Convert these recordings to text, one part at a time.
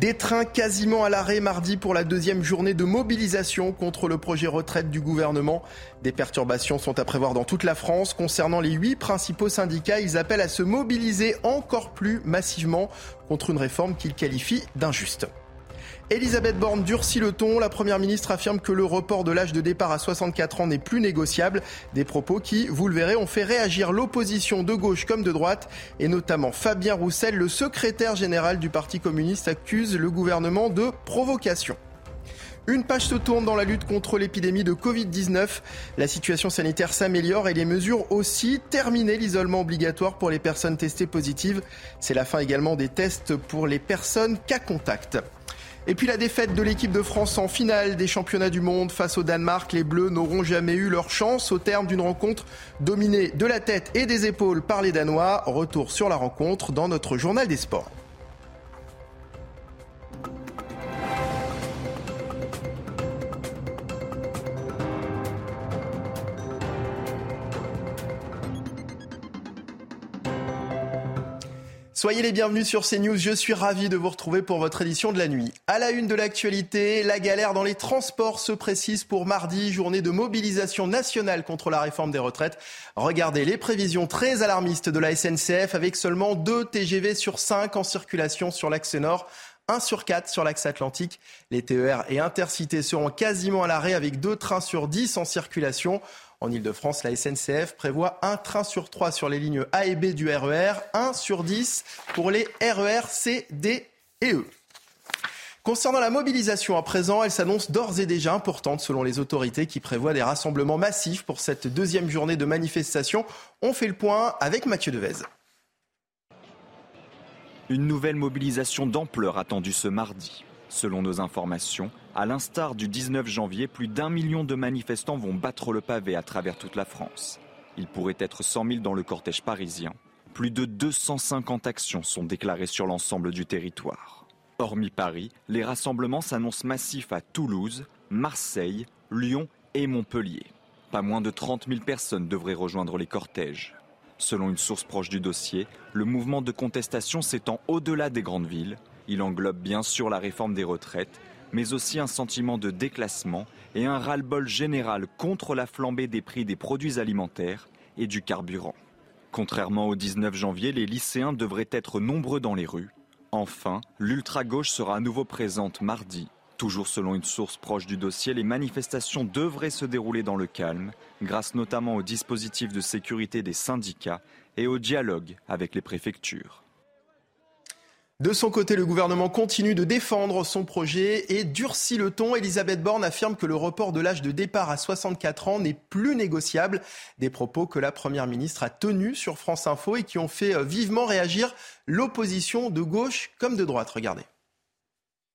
Des trains quasiment à l'arrêt mardi pour la deuxième journée de mobilisation contre le projet retraite du gouvernement. Des perturbations sont à prévoir dans toute la France. Concernant les huit principaux syndicats, ils appellent à se mobiliser encore plus massivement contre une réforme qu'ils qualifient d'injuste. Elisabeth Borne durcit le ton. La Première ministre affirme que le report de l'âge de départ à 64 ans n'est plus négociable. Des propos qui, vous le verrez, ont fait réagir l'opposition de gauche comme de droite. Et notamment Fabien Roussel, le secrétaire général du Parti communiste, accuse le gouvernement de provocation. Une page se tourne dans la lutte contre l'épidémie de Covid-19. La situation sanitaire s'améliore et les mesures aussi. Terminer l'isolement obligatoire pour les personnes testées positives. C'est la fin également des tests pour les personnes cas contact. Et puis la défaite de l'équipe de France en finale des championnats du monde face au Danemark. Les Bleus n'auront jamais eu leur chance au terme d'une rencontre dominée de la tête et des épaules par les Danois. Retour sur la rencontre dans notre journal des sports. Soyez les bienvenus sur CNews. Je suis ravi de vous retrouver pour votre édition de la nuit. À la une de l'actualité, la galère dans les transports se précise pour mardi, journée de mobilisation nationale contre la réforme des retraites. Regardez les prévisions très alarmistes de la SNCF avec seulement 2 TGV sur 5 en circulation sur l'axe nord. 1 sur 4 sur l'axe atlantique. Les TER et Intercités seront quasiment à l'arrêt avec 2 trains sur 10 en circulation. En Ile-de-France, la SNCF prévoit un train sur trois sur les lignes A et B du RER, 1 sur 10 pour les RER C, D et E. Concernant la mobilisation à présent, elle s'annonce d'ores et déjà importante selon les autorités qui prévoient des rassemblements massifs pour cette deuxième journée de manifestation. On fait le point avec Mathieu Devez. Une nouvelle mobilisation d'ampleur attendue ce mardi. Selon nos informations, à l'instar du 19 janvier, plus d'un million de manifestants vont battre le pavé à travers toute la France. Il pourrait être 100 000 dans le cortège parisien. Plus de 250 actions sont déclarées sur l'ensemble du territoire. Hormis Paris, les rassemblements s'annoncent massifs à Toulouse, Marseille, Lyon et Montpellier. Pas moins de 30 000 personnes devraient rejoindre les cortèges. Selon une source proche du dossier, le mouvement de contestation s'étend au-delà des grandes villes il englobe bien sûr la réforme des retraites, mais aussi un sentiment de déclassement et un ras-le-bol général contre la flambée des prix des produits alimentaires et du carburant. Contrairement au 19 janvier, les lycéens devraient être nombreux dans les rues. Enfin, l'ultra-gauche sera à nouveau présente mardi. Toujours selon une source proche du dossier, les manifestations devraient se dérouler dans le calme, grâce notamment au dispositif de sécurité des syndicats et au dialogue avec les préfectures. De son côté, le gouvernement continue de défendre son projet et durcit le ton. Elisabeth Borne affirme que le report de l'âge de départ à 64 ans n'est plus négociable. Des propos que la Première ministre a tenus sur France Info et qui ont fait vivement réagir l'opposition de gauche comme de droite. Regardez.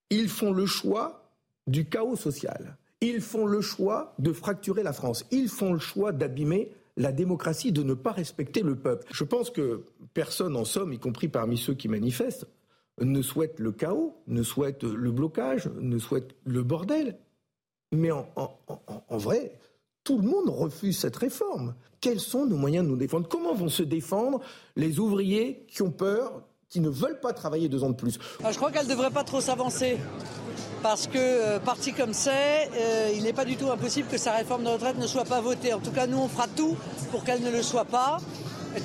Ils font le choix du chaos social. Ils font le choix de fracturer la France. Ils font le choix d'abîmer la démocratie, de ne pas respecter le peuple. Je pense que personne, en somme, y compris parmi ceux qui manifestent, ne souhaite le chaos, ne souhaite le blocage, ne souhaite le bordel. Mais en, vrai, tout le monde refuse cette réforme. Quels sont nos moyens de nous défendre? Comment vont se défendre les ouvriers qui ont peur, qui ne veulent pas travailler deux ans de plus ah, Je crois qu'elle ne devrait pas trop s'avancer. Parce que, euh, parti comme c'est, euh, il n'est pas du tout impossible que sa réforme de retraite ne soit pas votée. En tout cas, nous, on fera tout pour qu'elle ne le soit pas.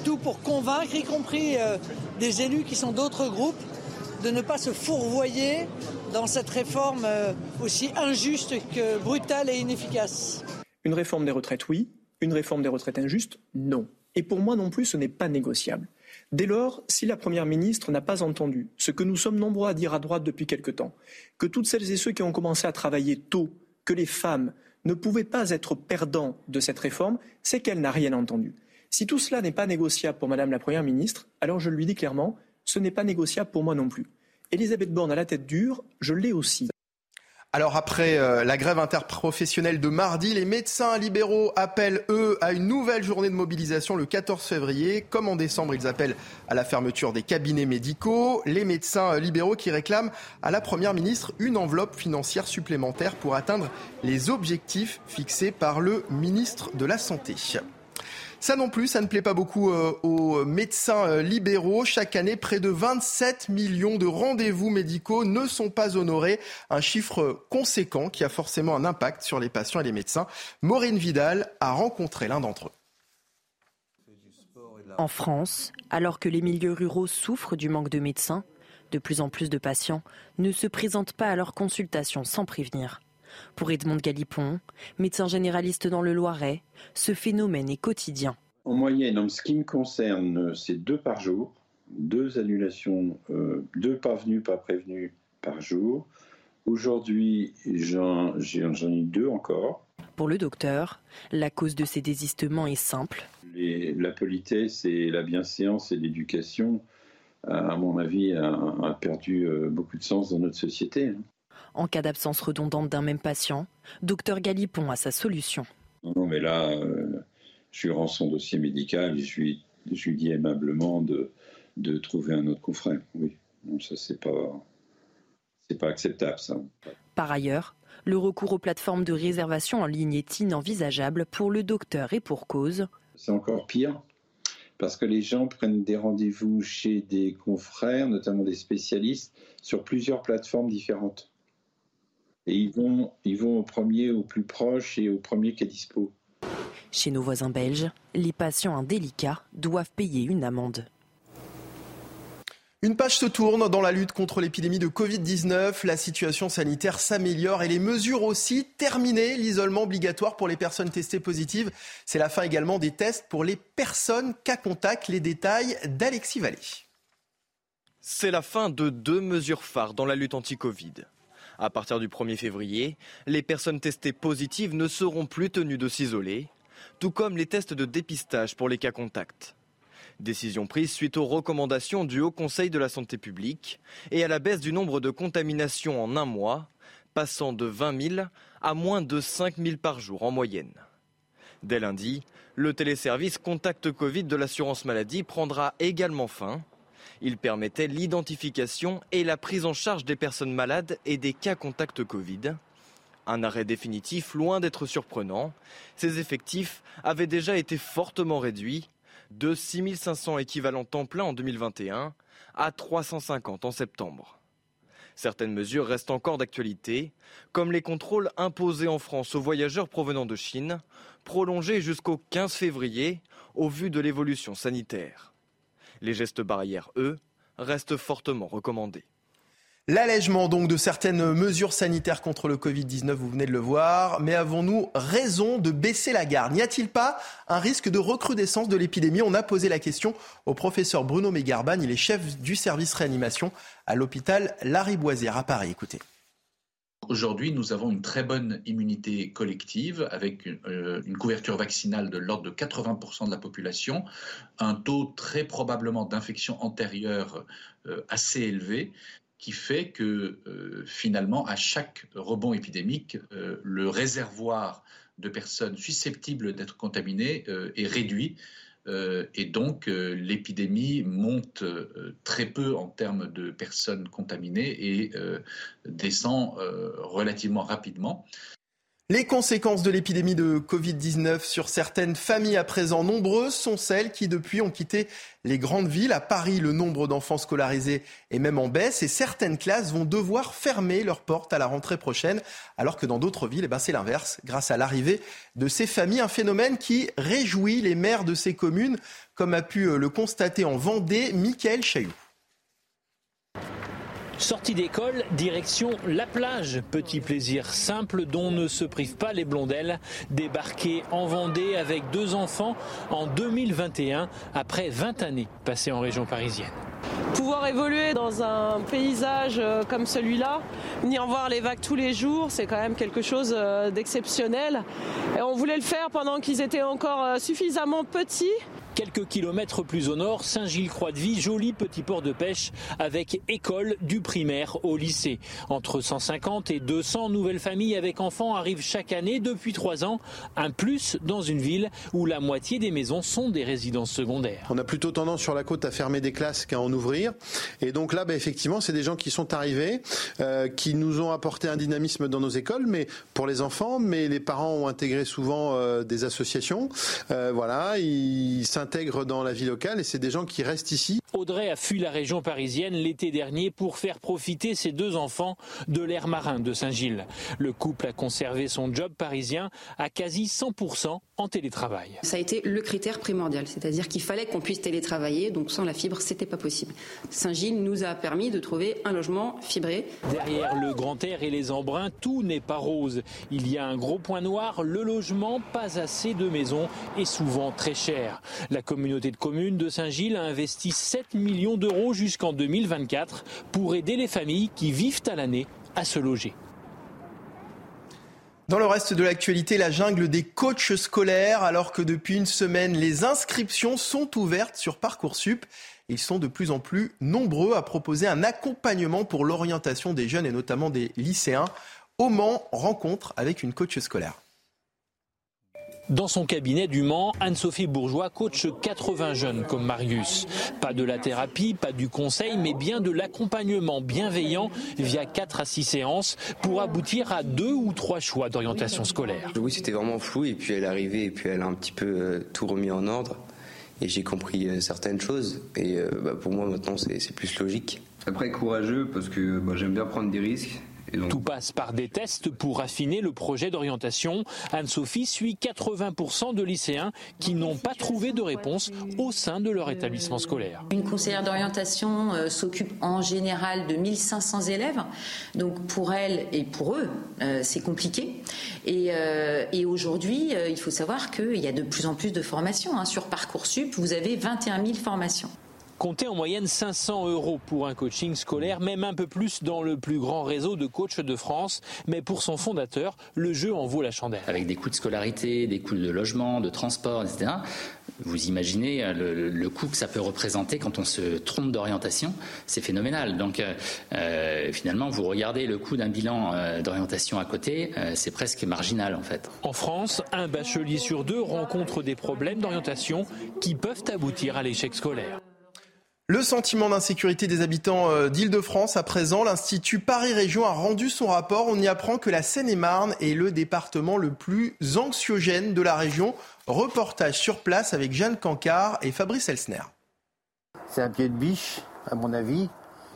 Tout pour convaincre, y compris euh, des élus qui sont d'autres groupes, de ne pas se fourvoyer dans cette réforme euh, aussi injuste que brutale et inefficace. Une réforme des retraites, oui. Une réforme des retraites injuste, non. Et pour moi non plus, ce n'est pas négociable. Dès lors, si la Première ministre n'a pas entendu ce que nous sommes nombreux à dire à droite depuis quelque temps, que toutes celles et ceux qui ont commencé à travailler tôt, que les femmes ne pouvaient pas être perdants de cette réforme, c'est qu'elle n'a rien entendu. Si tout cela n'est pas négociable pour Madame la Première ministre, alors je lui dis clairement, ce n'est pas négociable pour moi non plus. Elisabeth Borne à la tête dure, je l'ai aussi. Alors après euh, la grève interprofessionnelle de mardi, les médecins libéraux appellent, eux, à une nouvelle journée de mobilisation le 14 février. Comme en décembre, ils appellent à la fermeture des cabinets médicaux. Les médecins libéraux qui réclament à la Première ministre une enveloppe financière supplémentaire pour atteindre les objectifs fixés par le ministre de la Santé. Ça non plus, ça ne plaît pas beaucoup euh, aux médecins euh, libéraux. Chaque année, près de 27 millions de rendez-vous médicaux ne sont pas honorés. Un chiffre conséquent qui a forcément un impact sur les patients et les médecins. Maureen Vidal a rencontré l'un d'entre eux. En France, alors que les milieux ruraux souffrent du manque de médecins, de plus en plus de patients ne se présentent pas à leur consultation sans prévenir. Pour Edmond Galipon, médecin généraliste dans le Loiret, ce phénomène est quotidien. En moyenne, en ce qui me concerne, c'est deux par jour, deux annulations, euh, deux pas venus, pas prévenus par jour. Aujourd'hui, j'en ai deux encore. Pour le docteur, la cause de ces désistements est simple. la politesse et la bienséance et l'éducation, à mon avis, a, perdu euh, beaucoup de sens dans notre société. En cas d'absence redondante d'un même patient, docteur Galipon a sa solution. Non, mais là, euh, je rends son dossier médical et je lui, je dis aimablement de, de trouver un autre confrère. Oui, non, ça, c'est pas, c'est pas acceptable, ça. Par ailleurs, le recours aux plateformes de réservation en ligne est inenvisageable pour le docteur et pour cause. C'est encore pire parce que les gens prennent des rendez-vous chez des confrères, notamment des spécialistes, sur plusieurs plateformes différentes et ils vont, ils vont au premier, au plus proche et au premier qui est dispo. Chez nos voisins belges, les patients indélicats doivent payer une amende. Une page se tourne dans la lutte contre l'épidémie de Covid-19. La situation sanitaire s'améliore et les mesures aussi terminées. L'isolement obligatoire pour les personnes testées positives. C'est la fin également des tests pour les personnes cas contact. Les détails d'Alexis Vallée. C'est la fin de deux mesures phares dans la lutte anti-Covid. À partir du 1er février, les personnes testées positives ne seront plus tenues de s'isoler, tout comme les tests de dépistage pour les cas contacts. Décision prise suite aux recommandations du Haut Conseil de la santé publique et à la baisse du nombre de contaminations en un mois, passant de 20 000 à moins de 5 000 par jour en moyenne. Dès lundi, le téléservice Contact Covid de l'assurance maladie prendra également fin il permettait l'identification et la prise en charge des personnes malades et des cas contacts Covid. Un arrêt définitif loin d'être surprenant. Ces effectifs avaient déjà été fortement réduits de 6500 équivalents temps plein en 2021 à 350 en septembre. Certaines mesures restent encore d'actualité, comme les contrôles imposés en France aux voyageurs provenant de Chine, prolongés jusqu'au 15 février au vu de l'évolution sanitaire. Les gestes barrières, eux, restent fortement recommandés. L'allègement donc de certaines mesures sanitaires contre le Covid-19, vous venez de le voir, mais avons-nous raison de baisser la garde? N'y a-t-il pas un risque de recrudescence de l'épidémie? On a posé la question au professeur Bruno Mégarban, il est chef du service réanimation à l'hôpital Lariboisière à Paris. Écoutez. Aujourd'hui, nous avons une très bonne immunité collective avec euh, une, couverture vaccinale de l'ordre de 80% de la population, un taux très probablement d'infection antérieure euh, assez élevé qui fait que euh, finalement, à chaque rebond épidémique, le réservoir de personnes susceptibles d'être contaminées est réduit euh, et donc, euh, l'épidémie monte euh, très peu en termes de personnes contaminées et descend relativement rapidement. Les conséquences de l'épidémie de Covid-19 sur certaines familles à présent nombreuses sont celles qui depuis ont quitté les grandes villes. À Paris, le nombre d'enfants scolarisés est même en baisse et certaines classes vont devoir fermer leurs portes à la rentrée prochaine, alors que dans d'autres villes, eh ben, c'est l'inverse, grâce à l'arrivée de ces familles. Un phénomène qui réjouit les maires de ces communes, comme a pu le constater en Vendée, Michael Chailloux. Sortie d'école, direction la plage. Petit plaisir simple dont ne se privent pas les blondelles. Débarquer en Vendée avec deux enfants en 2021 après 20 années passées en région parisienne. Pouvoir évoluer dans un paysage euh, comme celui-là, venir voir les vagues tous les jours, c'est quand même quelque chose euh, d'exceptionnel. Et on voulait le faire pendant qu'ils étaient encore euh, suffisamment petits Quelques kilomètres plus au nord, Saint-Gilles-Croix-de-Vie, joli petit port de pêche avec école du primaire au lycée. Entre 150 et 200 nouvelles familles avec enfants arrivent chaque année depuis trois ans. Un plus dans une ville où la moitié des maisons sont des résidences secondaires. On a plutôt tendance sur la côte à fermer des classes qu'à en ouvrir. Et donc là, bah, effectivement, c'est des gens qui sont arrivés, euh, qui nous ont apporté un dynamisme dans nos écoles, mais pour les enfants, mais les parents ont intégré souvent euh, des associations. Euh, voilà, ils dans la vie locale et c'est des gens qui restent ici. Audrey a fui la région parisienne l'été dernier pour faire profiter ses deux enfants de l'air marin de Saint-Gilles. Le couple a conservé son job parisien à quasi 100% en télétravail. Ça a été le critère primordial, c'est-à-dire qu'il fallait qu'on puisse télétravailler, donc sans la fibre, c'était pas possible. Saint-Gilles nous a permis de trouver un logement fibré. Derrière le grand air et les embruns, tout n'est pas rose. Il y a un gros point noir, le logement, pas assez de maisons et souvent très cher. La communauté de communes de Saint-Gilles a investi 7 millions d'euros jusqu'en 2024 pour aider les familles qui vivent à l'année à se loger. Dans le reste de l'actualité, la jungle des coachs scolaires, alors que depuis une semaine, les inscriptions sont ouvertes sur Parcoursup. Ils sont de plus en plus nombreux à proposer un accompagnement pour l'orientation des jeunes et notamment des lycéens. Au Mans, rencontre avec une coach scolaire. Dans son cabinet du Mans, Anne-Sophie Bourgeois coach 80 jeunes comme Marius. Pas de la thérapie, pas du conseil, mais bien de l'accompagnement bienveillant via 4 à 6 séances pour aboutir à deux ou trois choix d'orientation scolaire. Oui, c'était vraiment flou et puis elle est arrivée et puis elle a un petit peu euh, tout remis en ordre et j'ai compris euh, certaines choses et euh, bah, pour moi maintenant c'est plus logique. Après courageux parce que bah, j'aime bien prendre des risques tout passe par des tests pour affiner le projet d'orientation. Anne-Sophie suit 80% de lycéens qui n'ont pas trouvé de réponse au sein de leur établissement scolaire. Une conseillère d'orientation euh, s'occupe en général de 1500 élèves. Donc pour elle et pour eux, euh, c'est compliqué. Et, euh, aujourd'hui, il faut savoir qu'il y a de plus en plus de formations. Hein. Sur Parcoursup, vous avez 21 000 formations. Comptez en moyenne 500 euros pour un coaching scolaire, même un peu plus dans le plus grand réseau de coachs de France. Mais pour son fondateur, le jeu en vaut la chandelle. Avec des coûts de scolarité, des coûts de logement, de transport, etc. Vous imaginez le, coût que ça peut représenter quand on se trompe d'orientation, c'est phénoménal. Donc euh, finalement, vous regardez le coût d'un bilan euh, d'orientation à côté, euh, c'est presque marginal en fait. En France, un bachelier sur deux rencontre des problèmes d'orientation qui peuvent aboutir à l'échec scolaire. Le sentiment d'insécurité des habitants euh, d'Île-de-France à présent, l'Institut Paris Région a rendu son rapport. On y apprend que la Seine-et-Marne est le département le plus anxiogène de la région. Reportage sur place avec Jeanne Cancard et Fabrice Elsner. C'est un pied de biche, à mon avis.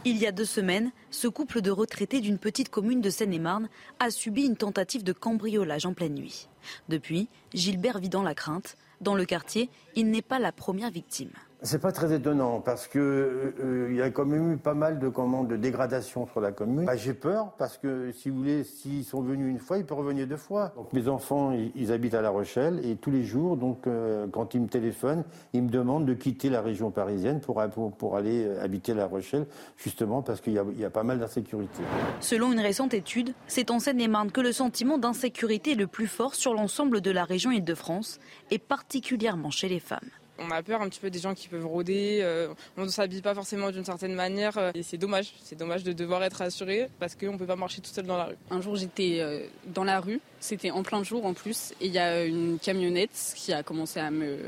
Il y a deux semaines, ce couple de retraités d'une petite commune de Seine-et-Marne a subi une tentative de cambriolage en pleine nuit. Depuis, Gilbert vit dans la crainte. Dans le quartier, il n'est pas la première victime. C'est pas très étonnant parce que euh, il y a quand même eu pas mal de commandes de dégradation sur la commune. Bah, j'ai peur parce que si vous s'ils sont venus une fois, ils peuvent revenir deux fois. Mes enfants, ils, habitent à La Rochelle et tous les jours, donc euh, quand ils me téléphonent, ils me demandent de quitter la région parisienne pour, aller euh, habiter La Rochelle, justement parce qu'il y, y, a pas mal d'insécurité. Selon une récente étude, c'est en Seine-et-Marne que le sentiment d'insécurité est le plus fort sur l'ensemble de la région Île-de-France et particulièrement chez les femmes on a peur un petit peu des gens qui peuvent rôder, euh, on ne s'habille pas forcément d'une certaine manière euh, et c'est dommage, c'est dommage de devoir être assuré parce qu'on ne peut pas marcher tout seul dans la rue. Un jour j'étais euh, dans la rue, c'était en plein jour en plus et il y a une camionnette qui a commencé à me,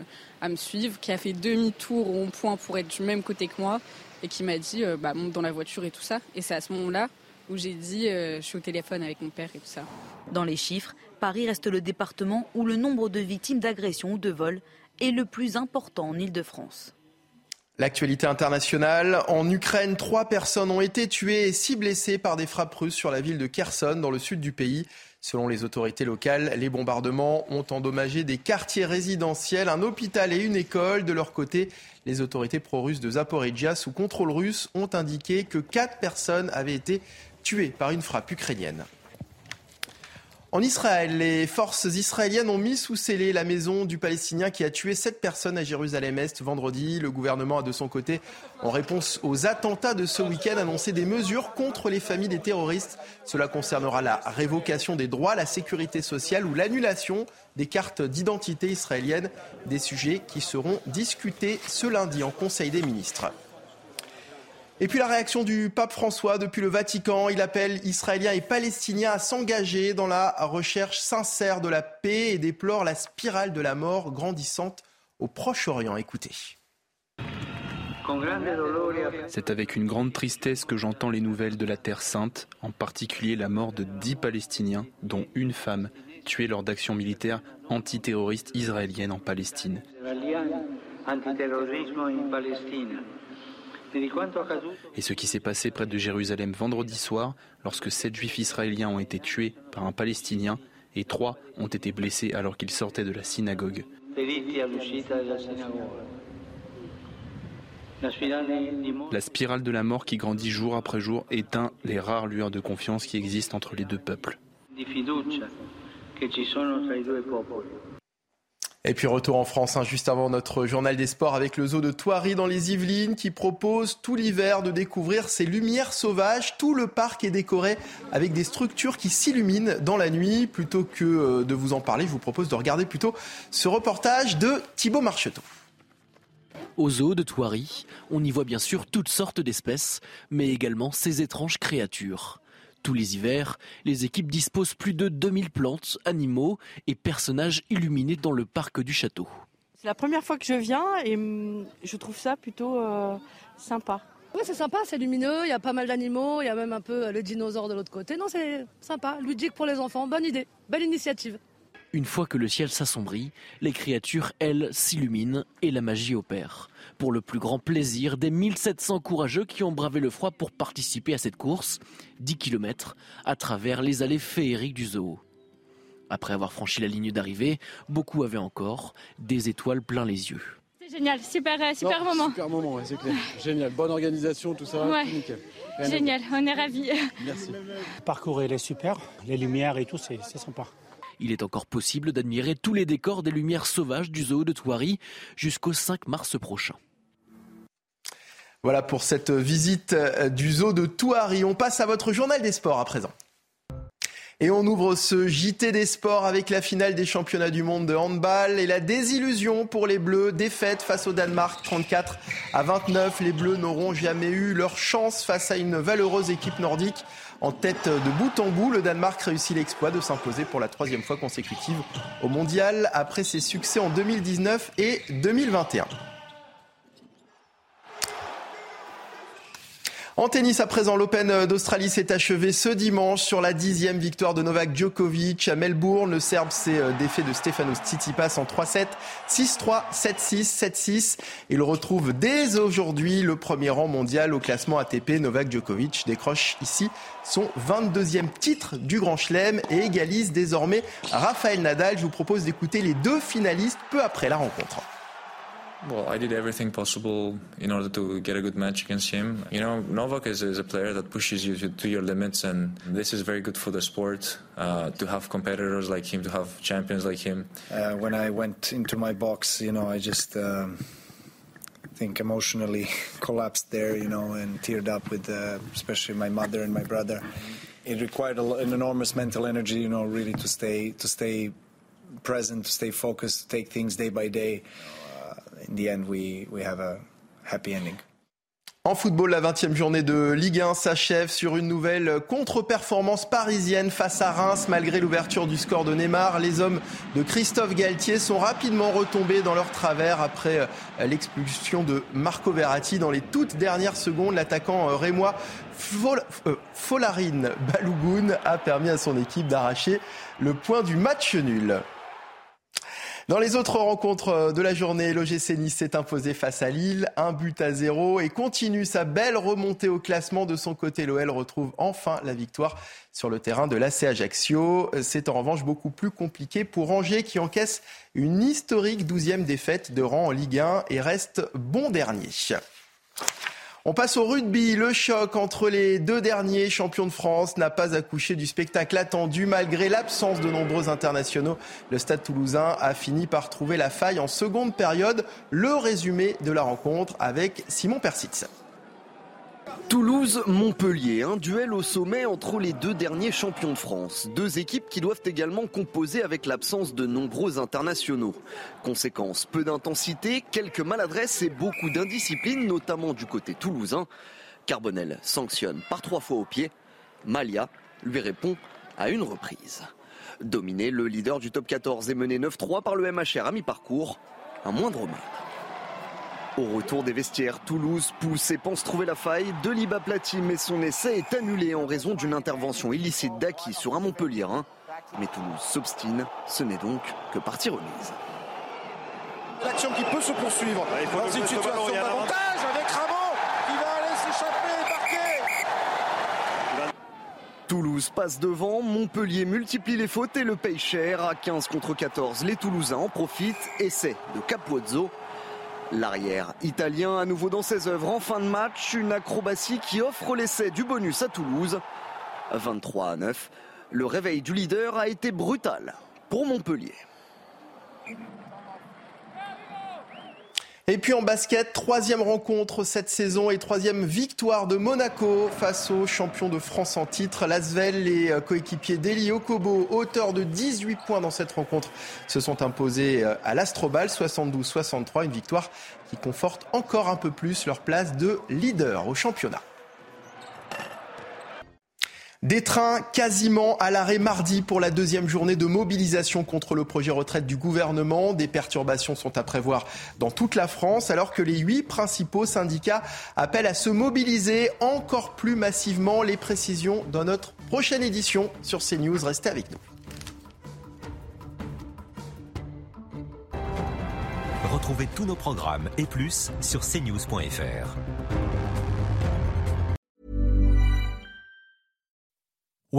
à me suivre, qui a fait demi-tour au point pour être du même côté que moi et qui m'a dit bah, monte dans la voiture et tout ça. Et c'est à ce moment-là où j'ai dit je suis au téléphone avec mon père et tout ça. Dans les chiffres, Paris reste le département où le nombre de victimes d'agressions ou de vols est le plus important en Ile-de-France. L'actualité internationale. En Ukraine, trois personnes ont été tuées et six blessées par des frappes russes sur la ville de Kherson, dans le sud du pays. Selon les autorités locales, les bombardements ont endommagé des quartiers résidentiels, un hôpital et une école. De leur côté, les autorités pro-russes de Zaporizhia, sous contrôle russe, ont indiqué que quatre personnes avaient été tuées par une frappe ukrainienne. En Israël, les forces israéliennes ont mis sous scellé la maison du Palestinien qui a tué sept personnes à Jérusalem-Est vendredi. Le gouvernement a de son côté, en réponse aux attentats de ce week-end, annoncé des mesures contre les familles des terroristes. Cela concernera la révocation des droits, la sécurité sociale ou l'annulation des cartes d'identité israéliennes, des sujets qui seront discutés ce lundi en Conseil des ministres. Et puis la réaction du pape François depuis le Vatican. Il appelle Israéliens et Palestiniens à s'engager dans la recherche sincère de la paix et déplore la spirale de la mort grandissante au Proche-Orient. Écoutez. C'est avec une grande tristesse que j'entends les nouvelles de la Terre sainte, en particulier la mort de dix Palestiniens, dont une femme, tuée lors d'actions militaires antiterroristes israéliennes en Palestine. Et ce qui s'est passé près de Jérusalem vendredi soir, lorsque sept juifs israéliens ont été tués par un Palestinien et trois ont été blessés alors qu'ils sortaient de la synagogue. La spirale de la mort qui grandit jour après jour éteint les rares lueurs de confiance qui existent entre les deux peuples. Et puis retour en France, hein, juste avant notre journal des sports avec le zoo de Thoiry dans les Yvelines qui propose tout l'hiver de découvrir ces lumières sauvages. Tout le parc est décoré avec des structures qui s'illuminent dans la nuit. Plutôt que euh, de vous en parler, je vous propose de regarder plutôt ce reportage de Thibaut Marcheteau. Au zoo de Thoiry, on y voit bien sûr toutes sortes d'espèces, mais également ces étranges créatures. Tous les hivers, les équipes disposent plus de 2000 plantes, animaux et personnages illuminés dans le parc du château. C'est la première fois que je viens et hum, je trouve ça plutôt euh, sympa. Oui, c'est sympa, c'est lumineux, il y a pas mal d'animaux, il y a même un peu euh, le dinosaure de l'autre côté. Non, c'est sympa, ludique pour les enfants, bonne idée, belle initiative. Une fois que le ciel s'assombrit, les créatures, elles, s'illuminent et la magie opère. Pour le plus grand plaisir des 1700 courageux qui ont bravé le froid pour participer à cette course, 10 km, à travers les allées féeriques du zoo. Après avoir franchi la ligne d'arrivée, beaucoup avaient encore des étoiles plein les yeux. C'est génial, super, euh, super moment. Super moment, c'est clair. Génial, bonne organisation, tout ça, Ouais. tout nickel. Génial, on est ravis. Merci. Le parcours il est super, les lumières et tout, c'est c'est sympa. Il est encore possible d'admirer tous les décors des lumières sauvages du zoo de Thoiry jusqu'au 5 mars prochain. Voilà pour cette visite euh, du zoo de Touari. On passe à votre journal des sports à présent. Et on ouvre ce JT des sports avec la finale des championnats du monde de handball et la désillusion pour les Bleus. Défaite face au Danemark 34 à 29. Les Bleus n'auront jamais eu leur chance face à une valeureuse équipe nordique. En tête de bout en bout, le Danemark réussit l'exploit de s'imposer pour la troisième fois consécutive au mondial après ses succès en 2019 et 2021. En tennis à présent, l'Open d'Australie s'est achevé ce dimanche sur la dixième victoire de Novak Djokovic à Melbourne. Le Serbe s'est euh, défait de Stefanos Tsitsipas en 3-7, 6-3, 7-6, 7-6. Il retrouve dès aujourd'hui le premier rang mondial au classement ATP. Novak Djokovic décroche ici son 22e titre du Grand Chelem et égalise désormais Rafael Nadal. Je vous propose d'écouter les deux finalistes peu après la rencontre. Well, I did everything possible in order to get a good match against him. You know, Novak is, is a player that pushes you to, to your limits, and this is very good for the sport uh, to have competitors like him, to have champions like him. Uh, when I went into my box, you know, I just um, think emotionally collapsed there, you know, and teared up with uh, especially my mother and my brother. It required a, an enormous mental energy, you know, really to stay to stay present, to stay focused, to take things day by day. En football, la 20e journée de Ligue 1 s'achève sur une nouvelle contre-performance parisienne face à Reims. Malgré l'ouverture du score de Neymar, les hommes de Christophe Galtier sont rapidement retombés dans leur travers après euh, l'expulsion de Marco Verratti dans les toutes dernières secondes. L'attaquant euh, rémois Fol- euh, Folarine a permis à son équipe d'arracher le point du match nul. Dans les autres rencontres de la journée, l'OGC Nice s'est imposé face à Lille, un but à zéro et continue sa belle remontée au classement. De son côté, l'OL retrouve enfin la victoire sur le terrain de l'AC Ajaccio. C'est en revanche beaucoup plus compliqué pour Angers qui encaisse une historique 12e défaite de rang en Ligue 1 et reste bon dernier. On passe au rugby. Le choc entre les deux derniers champions de France n'a pas accouché du spectacle attendu malgré l'absence de nombreux internationaux. Le stade toulousain a fini par trouver la faille en seconde période. Le résumé de la rencontre avec Simon Persitz. Toulouse-Montpellier, un duel au sommet entre les deux derniers champions de France. Deux équipes qui doivent également composer avec l'absence de nombreux internationaux. Conséquence, peu d'intensité, quelques maladresses et beaucoup d'indiscipline, notamment du côté toulousain. Carbonel sanctionne par trois fois au pied. Malia lui répond à une reprise. Dominé, le leader du top 14 est mené 9-3 par le MHR à mi-parcours. Un moindre mal. Au retour des vestiaires, Toulouse pousse et pense trouver la faille. Deliba Plati, mais son essai est annulé en raison d'une intervention illicite d'Aki sur un Montpellier. Mais Toulouse s'obstine, ce n'est donc que partie remise. L'action qui peut se poursuivre il faut une situation d'avantage avec Ramon qui va aller s'échapper et marquer. Toulouse passe devant, Montpellier multiplie les fautes et le paye cher. À 15 contre 14, les Toulousains en profitent. Essai de Capozzo. L'arrière italien à nouveau dans ses œuvres en fin de match, une acrobatie qui offre l'essai du bonus à Toulouse. 23 à 9, le réveil du leader a été brutal pour Montpellier. Et puis en basket, troisième rencontre cette saison et troisième victoire de Monaco face aux champions de France en titre. Lasvel, les coéquipiers d'Eli Okobo, auteur de 18 points dans cette rencontre, se sont imposés à l'Astrobal 72-63. Une victoire qui conforte encore un peu plus leur place de leader au championnat. Des trains quasiment à l'arrêt mardi pour la deuxième journée de mobilisation contre le projet retraite du gouvernement. Des perturbations sont à prévoir dans toute la France alors que les huit principaux syndicats appellent à se mobiliser encore plus massivement. Les précisions dans notre prochaine édition sur CNews. Restez avec nous. Retrouvez tous nos programmes et plus sur cnews.fr.